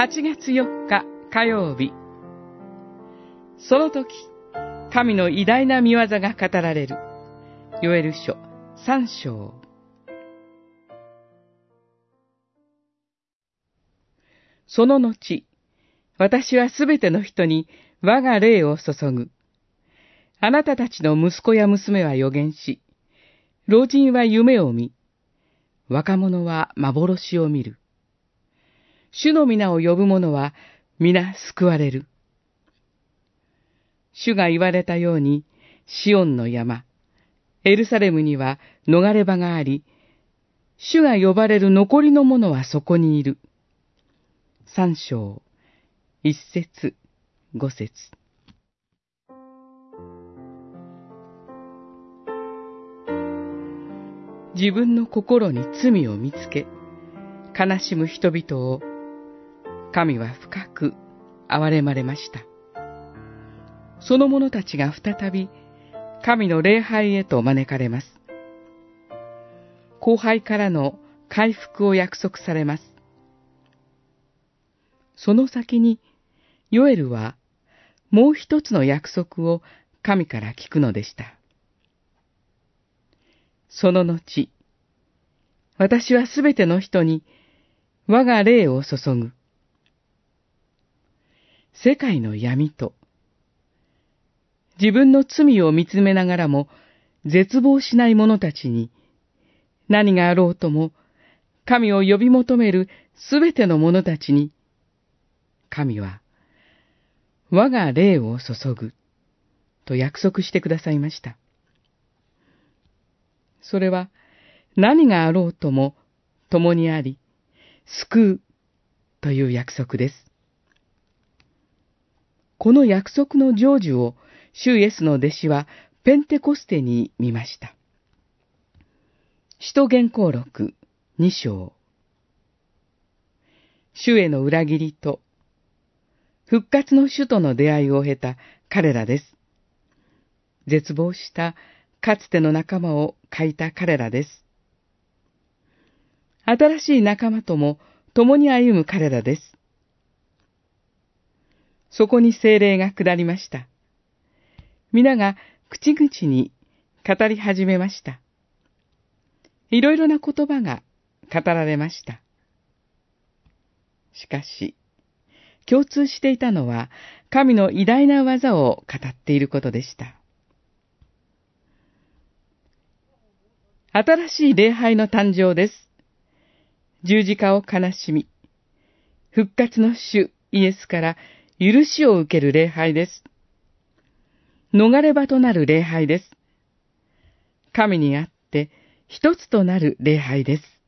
8月4日火曜日。その時、神の偉大な見業が語られる。ヨエル書3章。その後、私はすべての人に我が霊を注ぐ。あなたたちの息子や娘は予言し、老人は夢を見、若者は幻を見る。主の皆を呼ぶ者は皆救われる。主が言われたように、シオンの山、エルサレムには逃れ場があり、主が呼ばれる残りの者はそこにいる。三章、一節、五節。自分の心に罪を見つけ、悲しむ人々を神は深く憐れまれました。その者たちが再び神の礼拝へと招かれます。後輩からの回復を約束されます。その先に、ヨエルはもう一つの約束を神から聞くのでした。その後、私はすべての人に我が霊を注ぐ。世界の闇と、自分の罪を見つめながらも絶望しない者たちに、何があろうとも、神を呼び求めるすべての者たちに、神は、我が霊を注ぐ、と約束してくださいました。それは、何があろうとも、共にあり、救う、という約束です。この約束の成就を、主イエスの弟子はペンテコステに見ました。使徒言行録二章。主への裏切りと、復活の主との出会いを経た彼らです。絶望したかつての仲間を書いた彼らです。新しい仲間とも共に歩む彼らです。そこに精霊が下りました。皆が口々に語り始めました。いろいろな言葉が語られました。しかし、共通していたのは、神の偉大な技を語っていることでした。新しい礼拝の誕生です。十字架を悲しみ、復活の主イエスから許しを受ける礼拝です。逃れ場となる礼拝です。神にあって一つとなる礼拝です。